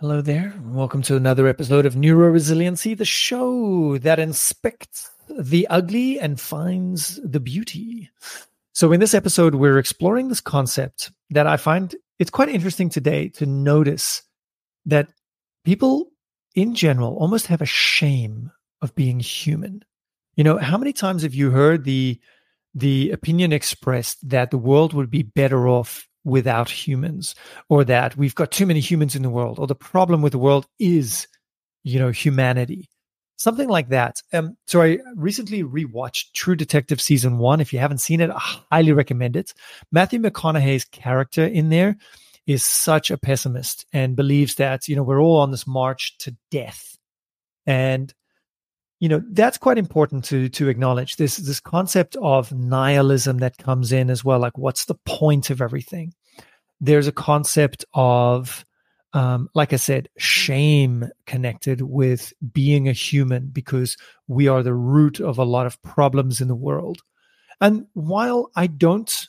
Hello there. Welcome to another episode of Neuro Resiliency, the show that inspects the ugly and finds the beauty. So, in this episode, we're exploring this concept that I find it's quite interesting today to notice that people in general almost have a shame of being human. You know, how many times have you heard the the opinion expressed that the world would be better off without humans or that we've got too many humans in the world or the problem with the world is you know humanity. Something like that. Um, so i recently rewatched true detective season one. If you haven't seen it i highly recommend it. Matthew mcconaughey's character in there is such a pessimist and believes that you know we're all on this march to death. And you know that's quite important to to acknowledge this this concept of nihilism that comes in as well like what's the point of everything there's a concept of um, like i said shame connected with being a human because we are the root of a lot of problems in the world and while i don't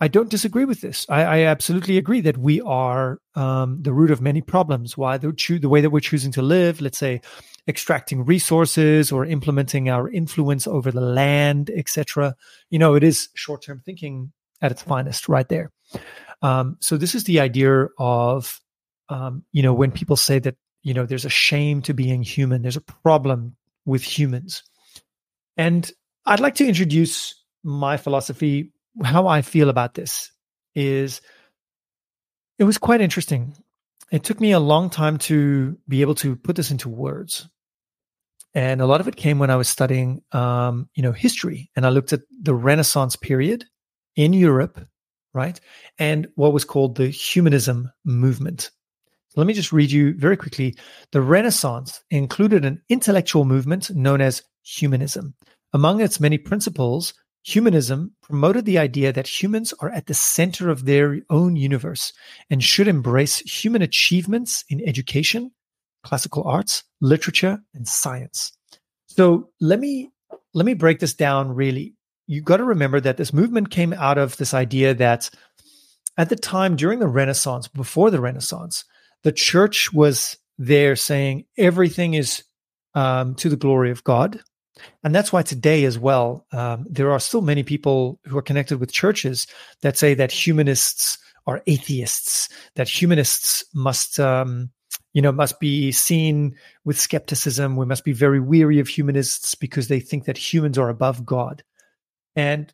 I don't disagree with this. I, I absolutely agree that we are um, the root of many problems. Why the, the way that we're choosing to live, let's say, extracting resources or implementing our influence over the land, etc. You know, it is short-term thinking at its finest, right there. Um, so this is the idea of, um, you know, when people say that you know there's a shame to being human, there's a problem with humans, and I'd like to introduce my philosophy how I feel about this is it was quite interesting. It took me a long time to be able to put this into words. And a lot of it came when I was studying, um, you know, history, and I looked at the Renaissance period in Europe, right, and what was called the Humanism movement. let me just read you very quickly. The Renaissance included an intellectual movement known as humanism. Among its many principles, Humanism promoted the idea that humans are at the center of their own universe and should embrace human achievements in education, classical arts, literature, and science. So let me let me break this down really. You got to remember that this movement came out of this idea that at the time during the Renaissance, before the Renaissance, the church was there saying everything is um, to the glory of God. And that's why today, as well, um, there are still many people who are connected with churches that say that humanists are atheists, that humanists must, um, you know, must be seen with skepticism. We must be very weary of humanists because they think that humans are above God. And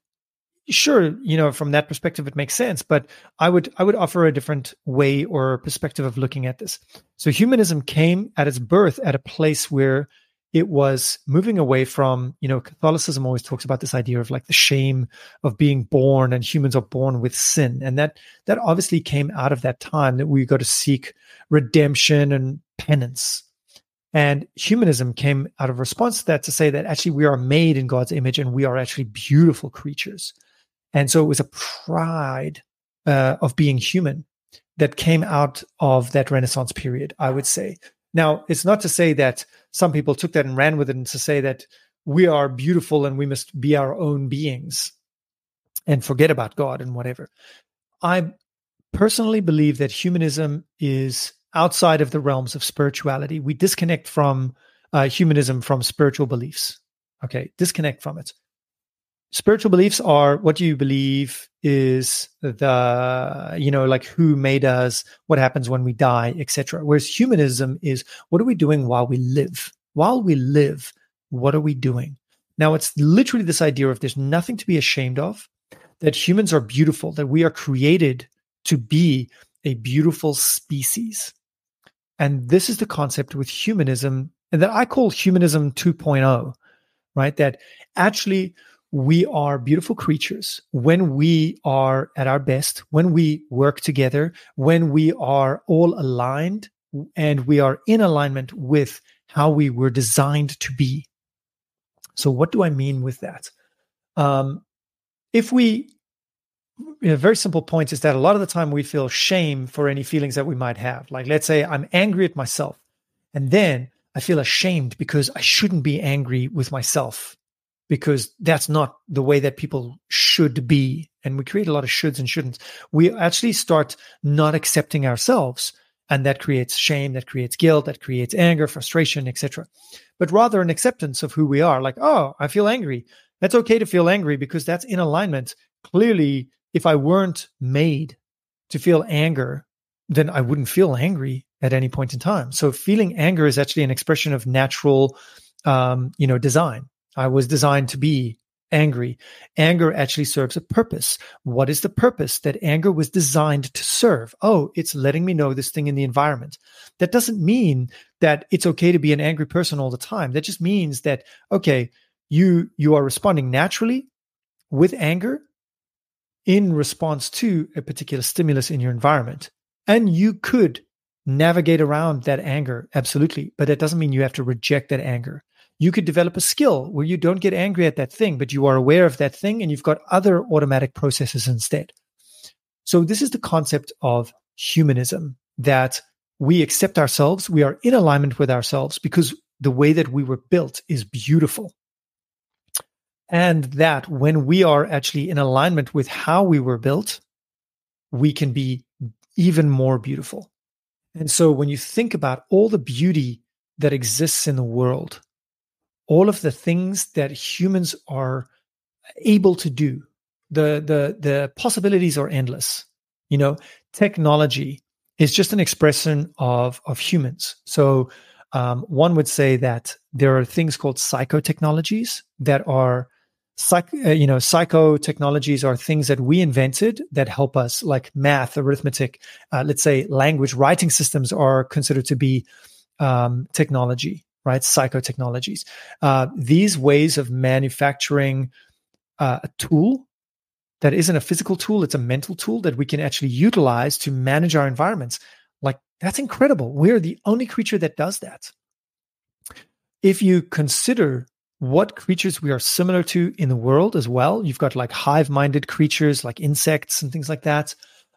sure, you know, from that perspective, it makes sense. But I would I would offer a different way or perspective of looking at this. So humanism came at its birth at a place where it was moving away from you know catholicism always talks about this idea of like the shame of being born and humans are born with sin. And that that obviously came out of that time that we got to seek redemption and penance. And humanism came out of response to that to say that actually we are made in god's image and we are actually beautiful creatures. And so it was a pride uh, of being human that came out of that renaissance period i would say now, it's not to say that some people took that and ran with it and to say that we are beautiful and we must be our own beings and forget about God and whatever. I personally believe that humanism is outside of the realms of spirituality. We disconnect from uh, humanism from spiritual beliefs. Okay, disconnect from it spiritual beliefs are what you believe is the you know like who made us what happens when we die etc whereas humanism is what are we doing while we live? While we live what are we doing? Now it's literally this idea of there's nothing to be ashamed of that humans are beautiful that we are created to be a beautiful species. And this is the concept with humanism and that i call humanism 2.0 right? That actually we are beautiful creatures when we are at our best, when we work together, when we are all aligned and we are in alignment with how we were designed to be. So, what do I mean with that? Um, if we, you a very simple point is that a lot of the time we feel shame for any feelings that we might have. Like, let's say I'm angry at myself, and then I feel ashamed because I shouldn't be angry with myself because that's not the way that people should be. And we create a lot of shoulds and shouldn'ts. We actually start not accepting ourselves and that creates shame that creates guilt that creates anger frustration etc but rather an acceptance of who we are like oh i feel angry. That's okay to feel angry because that's in alignment. Clearly if i weren't made to feel anger then i wouldn't feel angry at any point in time. So feeling anger is actually an expression of natural um, you know design i was designed to be angry. Anger actually serves a purpose. What is the purpose that anger was designed to serve? Oh, it's letting me know this thing in the environment. That doesn't mean that it's okay to be an angry person all the time. That just means that okay, you you are responding naturally with anger in response to a particular stimulus in your environment. And you could navigate around that anger absolutely, but that doesn't mean you have to reject that anger you could develop a skill where you don't get angry at that thing, but you are aware of that thing and you've got other automatic processes instead. So, this is the concept of humanism that we accept ourselves, we are in alignment with ourselves because the way that we were built is beautiful. And that when we are actually in alignment with how we were built, we can be even more beautiful. And so, when you think about all the beauty that exists in the world, all of the things that humans are able to do. The the the possibilities are endless. You know technology is just an expression of of humans. So um, one would say that there are things called psychotechnologies that are psych, uh, you know psychotechnologies are things that we invented that help us like math arithmetic uh, let's say language writing systems are considered to be um, technology right? Psychotechnologies. Uh, these ways of manufacturing uh, a tool that isn't a physical tool, it's a mental tool that we can actually utilize to manage our environments. Like, that's incredible. We're the only creature that does that. If you consider what creatures we are similar to in the world as well, you've got like hive minded creatures like insects and things like that.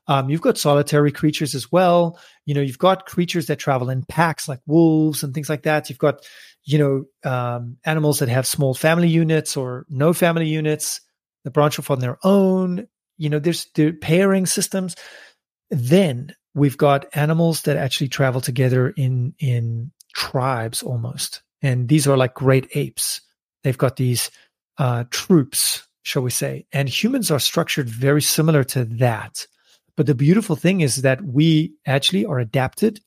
Um, you've got solitary creatures as well. You know, you've got creatures that travel in packs like wolves and things like that. You've got, you know, um, animals that have small family units or no family units that branch off on their own. You know, there's the pairing systems. Then we've got animals that actually travel together in in tribes almost, and these are like great apes. They've got these uh, troops, shall we say, and humans are structured very similar to that. But the beautiful thing is that we actually are adapted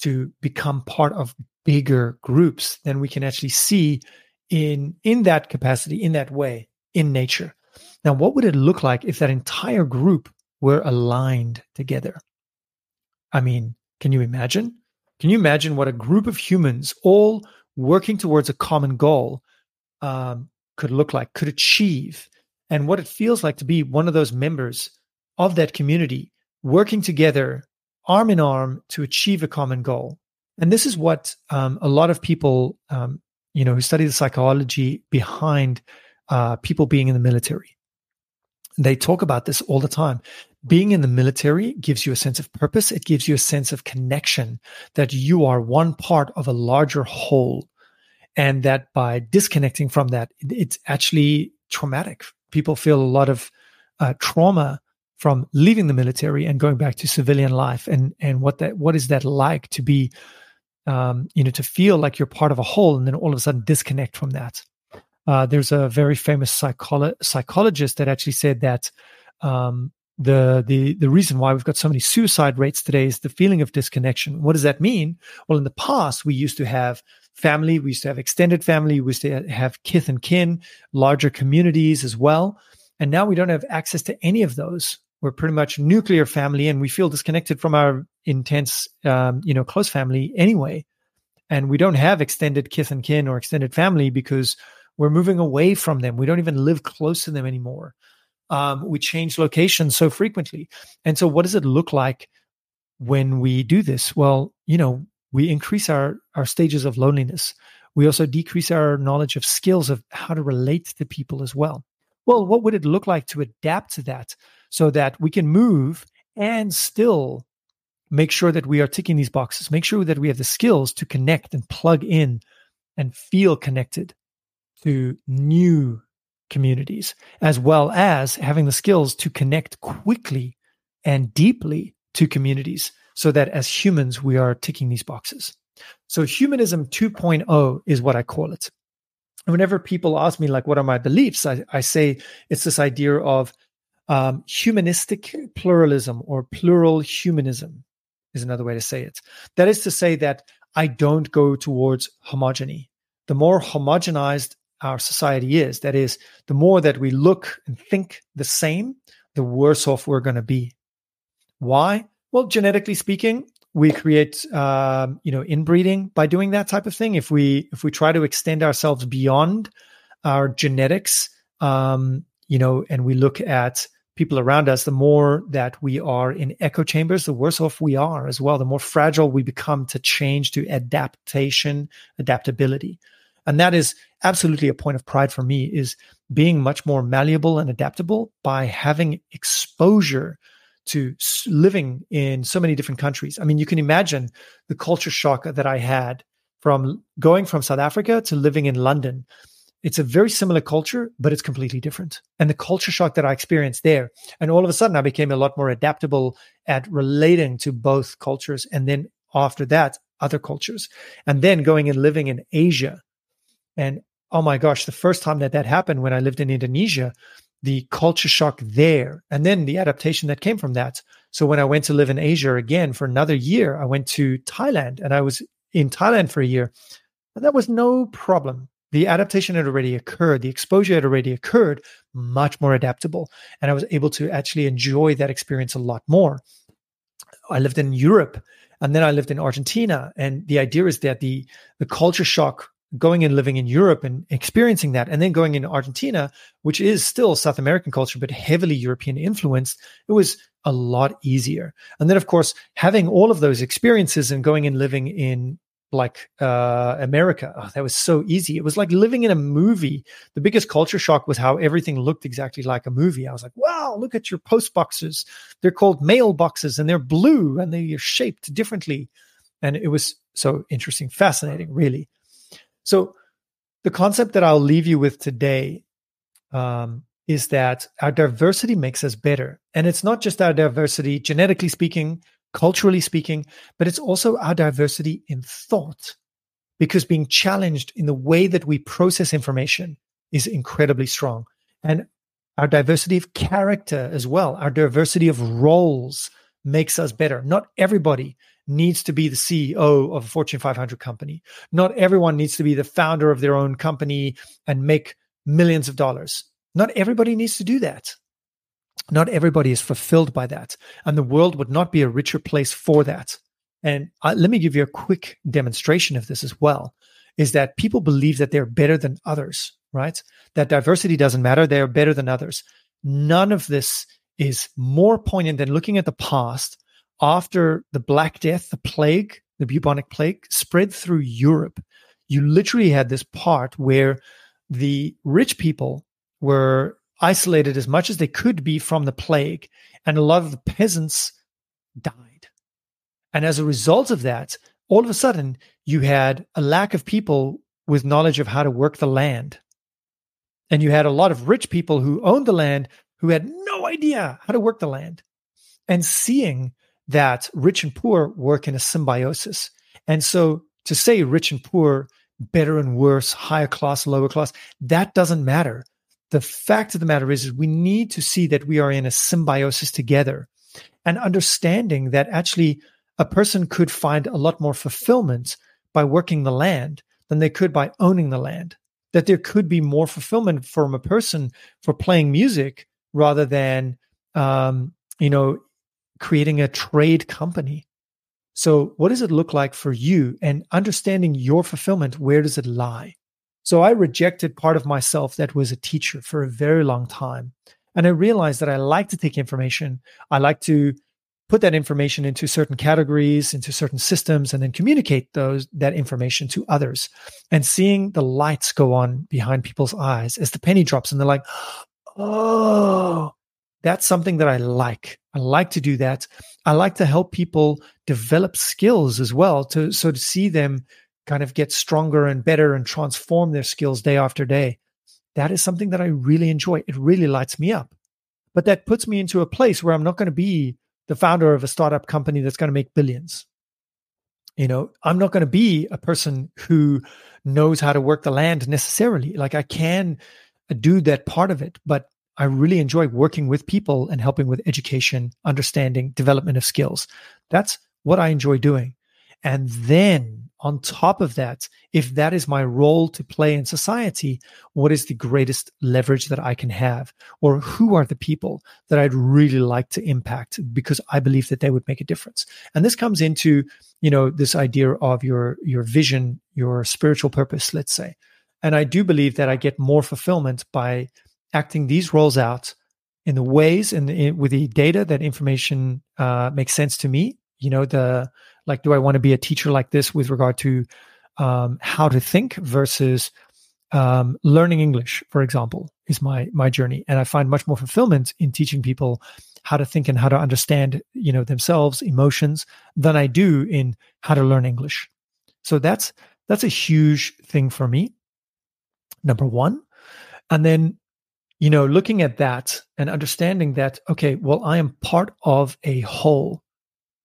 to become part of bigger groups than we can actually see in in that capacity in that way in nature. Now what would it look like if that entire group were aligned together? I mean can you imagine? Can you imagine what a group of humans all working towards a common goal um, could look like could achieve? And what it feels like to be one of those members of that community working together arm in arm to achieve a common goal. And this is what um, a lot of people, um, you know, who study the psychology behind uh, people being in the military. They talk about this all the time. Being in the military gives you a sense of purpose. It gives you a sense of connection that you are one part of a larger whole. And that by disconnecting from that, it's actually traumatic. People feel a lot of uh, trauma from leaving the military and going back to civilian life and and what that what is that like to be um, you know to feel like you're part of a whole and then all of a sudden disconnect from that uh, there's a very famous psycholo- psychologist that actually said that um, the the the reason why we've got so many suicide rates today is the feeling of disconnection. What does that mean? Well, in the past, we used to have family, we used to have extended family, we used to have kith and kin, larger communities as well, and now we don't have access to any of those we're pretty much nuclear family and we feel disconnected from our intense um, you know close family anyway. And we don't have extended kith and kin or extended family because we're moving away from them. We don't even live close to them anymore. Um, we change locations so frequently. And so what does it look like when we do this? Well you know we increase our our stages of loneliness. We also decrease our knowledge of skills of how to relate to people as well. Well what would it look like to adapt to that so that we can move and still make sure that we are ticking these boxes, make sure that we have the skills to connect and plug in and feel connected to new communities, as well as having the skills to connect quickly and deeply to communities so that as humans, we are ticking these boxes. So humanism 2.0 is what I call it. Whenever people ask me, like, what are my beliefs? I, I say it's this idea of um, humanistic pluralism or plural humanism is another way to say it. That is to say that I don't go towards homogeny. The more homogenized our society is, that is, the more that we look and think the same, the worse off we're going to be. Why? Well, genetically speaking, we create um, you know inbreeding by doing that type of thing. If we if we try to extend ourselves beyond our genetics, um, you know, and we look at people around us, the more that we are in echo chambers, the worse off we are as well. The more fragile we become to change, to adaptation, adaptability. And that is absolutely a point of pride for me is being much more malleable and adaptable by having exposure to living in so many different countries. I mean, you can imagine the culture shock that I had from going from South Africa to living in London. It's a very similar culture, but it's completely different. And the culture shock that I experienced there, and all of a sudden I became a lot more adaptable at relating to both cultures. And then after that, other cultures. And then going and living in Asia. And oh my gosh, the first time that that happened when I lived in Indonesia, the culture shock there and then the adaptation that came from that. So when I went to live in Asia again for another year, I went to Thailand and I was in Thailand for a year. And that was no problem. The adaptation had already occurred, the exposure had already occurred, much more adaptable. And I was able to actually enjoy that experience a lot more. I lived in Europe and then I lived in Argentina. And the idea is that the, the culture shock going and living in Europe and experiencing that, and then going in Argentina, which is still South American culture, but heavily European influenced, it was a lot easier. And then, of course, having all of those experiences and going and living in like uh, America, oh, that was so easy. It was like living in a movie. The biggest culture shock was how everything looked exactly like a movie. I was like, wow, look at your post boxes. They're called mailboxes and they're blue and they are shaped differently. And it was so interesting, fascinating, really. So, the concept that I'll leave you with today um, is that our diversity makes us better. And it's not just our diversity, genetically speaking, culturally speaking, but it's also our diversity in thought. Because being challenged in the way that we process information is incredibly strong. And our diversity of character as well, our diversity of roles makes us better. Not everybody needs to be the CEO of a Fortune 500 company. Not everyone needs to be the founder of their own company and make millions of dollars. Not everybody needs to do that. Not everybody is fulfilled by that. And the world would not be a richer place for that. And uh, let me give you a quick demonstration of this as well is that people believe that they're better than others, right? That diversity doesn't matter. They're better than others. None of this is more poignant than looking at the past after the Black Death, the plague, the bubonic plague spread through Europe, you literally had this part where the rich people were isolated as much as they could be from the plague, and a lot of the peasants died. And as a result of that, all of a sudden, you had a lack of people with knowledge of how to work the land. And you had a lot of rich people who owned the land who had no idea how to work the land. And seeing that rich and poor work in a symbiosis. And so to say rich and poor, better and worse, higher class, lower class, that doesn't matter. The fact of the matter is, is we need to see that we are in a symbiosis together and understanding that actually a person could find a lot more fulfillment by working the land than they could by owning the land. That there could be more fulfillment from a person for playing music rather than, um, you know, creating a trade company. So, what does it look like for you and understanding your fulfillment? Where does it lie? So, I rejected part of myself that was a teacher for a very long time. And I realized that I like to take information, I like to put that information into certain categories, into certain systems, and then communicate those that information to others. And seeing the lights go on behind people's eyes as the penny drops, and they're like, oh, that's something that I like. I like to do that. I like to help people develop skills as well to so to see them kind of get stronger and better and transform their skills day after day. That is something that I really enjoy. It really lights me up. But that puts me into a place where I'm not going to be the founder of a startup company that's going to make billions. You know, I'm not going to be a person who knows how to work the land necessarily. Like I can do that part of it, but I really enjoy working with people and helping with education, understanding, development of skills. That's what I enjoy doing. And then on top of that, if that is my role to play in society, what is the greatest leverage that I can have? Or who are the people that I'd really like to impact because I believe that they would make a difference? And this comes into, you know, this idea of your, your vision, your spiritual purpose, let's say. And I do believe that I get more fulfillment by acting these roles out in the ways and with the data that information uh, makes sense to me. You know, the, like do i want to be a teacher like this with regard to um, how to think versus um, learning english for example is my my journey. And i find much more fulfillment in teaching people how to think and how to understand you know themselves emotions than i do in how to learn english. So that's that's a huge thing for me number one. And then you know looking at that and understanding that okay well i am part of a whole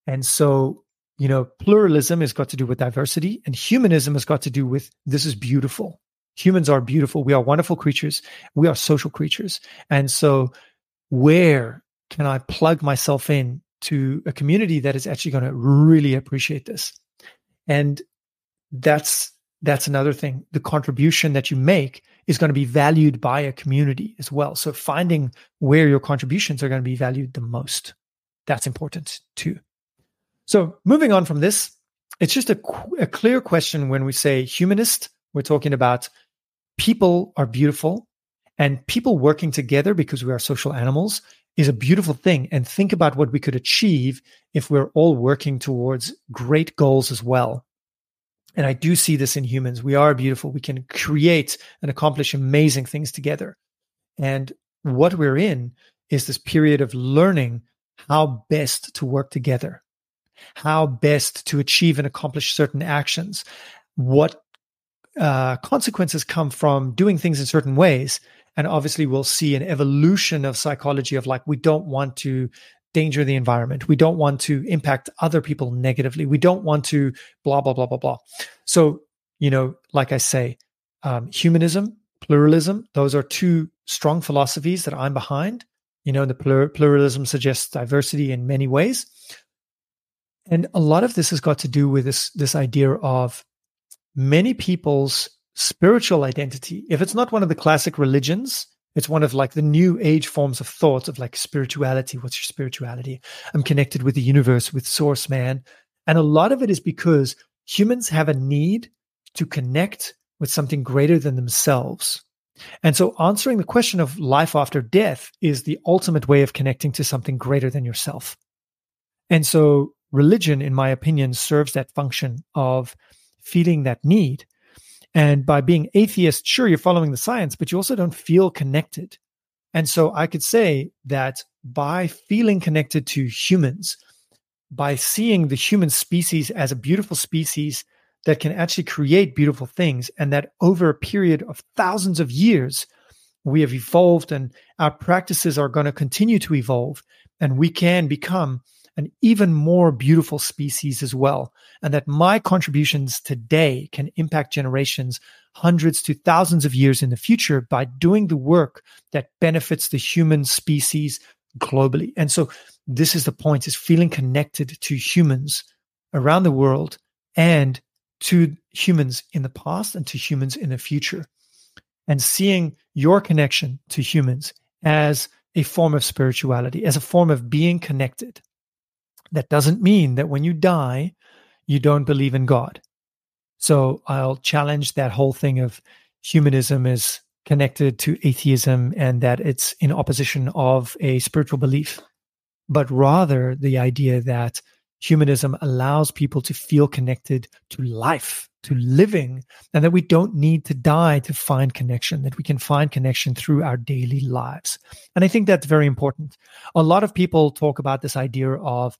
and so you know, pluralism has got to do with diversity, and humanism has got to do with this is beautiful. Humans are beautiful. We are wonderful creatures. We are social creatures. And so, where can I plug myself in to a community that is actually going to really appreciate this? And that's that's another thing. The contribution that you make is going to be valued by a community as well. So finding where your contributions are going to be valued the most. That's important too. So moving on from this, it's just a, a clear question when we say humanist, we're talking about people are beautiful and people working together because we are social animals is a beautiful thing. And think about what we could achieve if we're all working towards great goals as well. And I do see this in humans. We are beautiful. We can create and accomplish amazing things together. And what we're in is this period of learning how best to work together how best to achieve and accomplish certain actions, what uh, consequences come from doing things in certain ways. And obviously, we'll see an evolution of psychology of like, we don't want to danger the environment. We don't want to impact other people negatively. We don't want to blah, blah, blah, blah, blah. So, you know, like I say, um, humanism, pluralism, those are two strong philosophies that I'm behind. You know, the plur- pluralism suggests diversity in many ways. And a lot of this has got to do with this, this idea of many people's spiritual identity. If it's not one of the classic religions, it's one of like the new age forms of thought of like spirituality. What's your spirituality? I'm connected with the universe, with source man. And a lot of it is because humans have a need to connect with something greater than themselves. And so answering the question of life after death is the ultimate way of connecting to something greater than yourself. And so religion, in my opinion, serves that function of feeling that need. And by being atheist, sure, you're following the science, but you also don't feel connected. And so I could say that by feeling connected to humans, by seeing the human species as a beautiful species that can actually create beautiful things, and that over a period of thousands of years, we have evolved and our practices are going to continue to evolve, and we can become an even more beautiful species as well. And that my contributions today can impact generations hundreds to thousands of years in the future by doing the work that benefits the human species globally. And so this is the point is feeling connected to humans around the world and to humans in the past and to humans in the future and seeing your connection to humans as a form of spirituality, as a form of being connected. That doesn't mean that when you die, you don't believe in God. So I'll challenge that whole thing of humanism is connected to atheism and that it's in opposition of a spiritual belief, but rather the idea that humanism allows people to feel connected to life to living and that we don't need to die to find connection, that we can find connection through our daily lives. And I think that's very important. A lot of people talk about this idea of,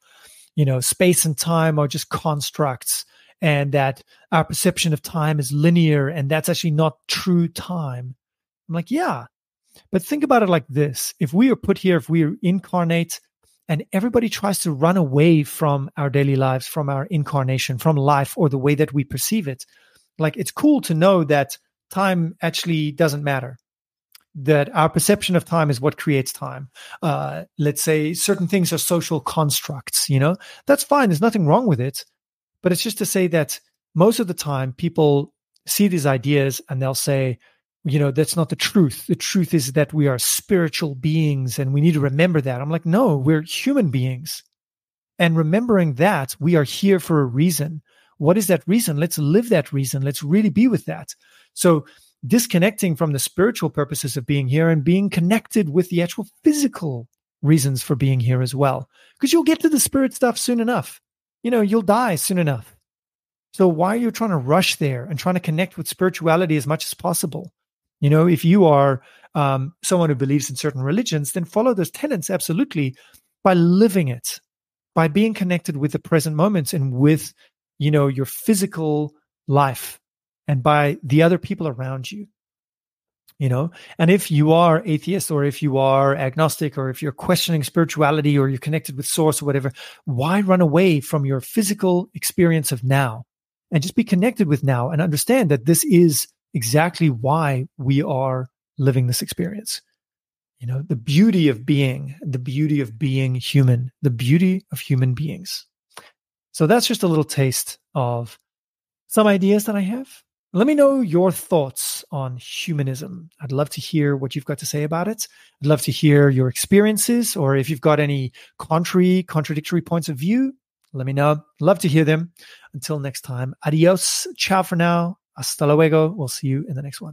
you know, space and time are just constructs and that our perception of time is linear and that's actually not true time. I'm like, yeah. But think about it like this if we are put here, if we are incarnate And everybody tries to run away from our daily lives, from our incarnation, from life, or the way that we perceive it. Like it's cool to know that time actually doesn't matter that our perception of time is what creates time. Uh, let's say certain things are social constructs, you know, that's fine. There's nothing wrong with it. But it's just to say that most of the time people see these ideas and they'll say, you know, that's not the truth. The truth is that we are spiritual beings and we need to remember that. I'm like, no, we're human beings. And remembering that we are here for a reason. What is that reason? Let's live that reason. Let's really be with that. So, disconnecting from the spiritual purposes of being here and being connected with the actual physical reasons for being here as well. Because you'll get to the spirit stuff soon enough. You know, you'll die soon enough. So why are you trying to rush there and trying to connect with spirituality as much as possible? You know, if you are um, someone who believes in certain religions, then follow those tenets absolutely by living it, by being connected with the present moments and with, you know, your physical life and by the other people around you you know? And if you are atheist or if you are agnostic or if you're questioning spirituality or you're connected with source or whatever why run away from your physical experience of now and just be connected with now and understand that this is exactly why we are living this experience you know the beauty of being the beauty of being human the beauty of human beings so that's just a little taste of some ideas that i have let me know your thoughts on humanism. I'd love to hear what you've got to say about it. I'd love to hear your experiences or if you've got any contrary, contradictory points of view, let me know. Love to hear them. Until next time, adios. Ciao for now. Hasta luego. We'll see you in the next one.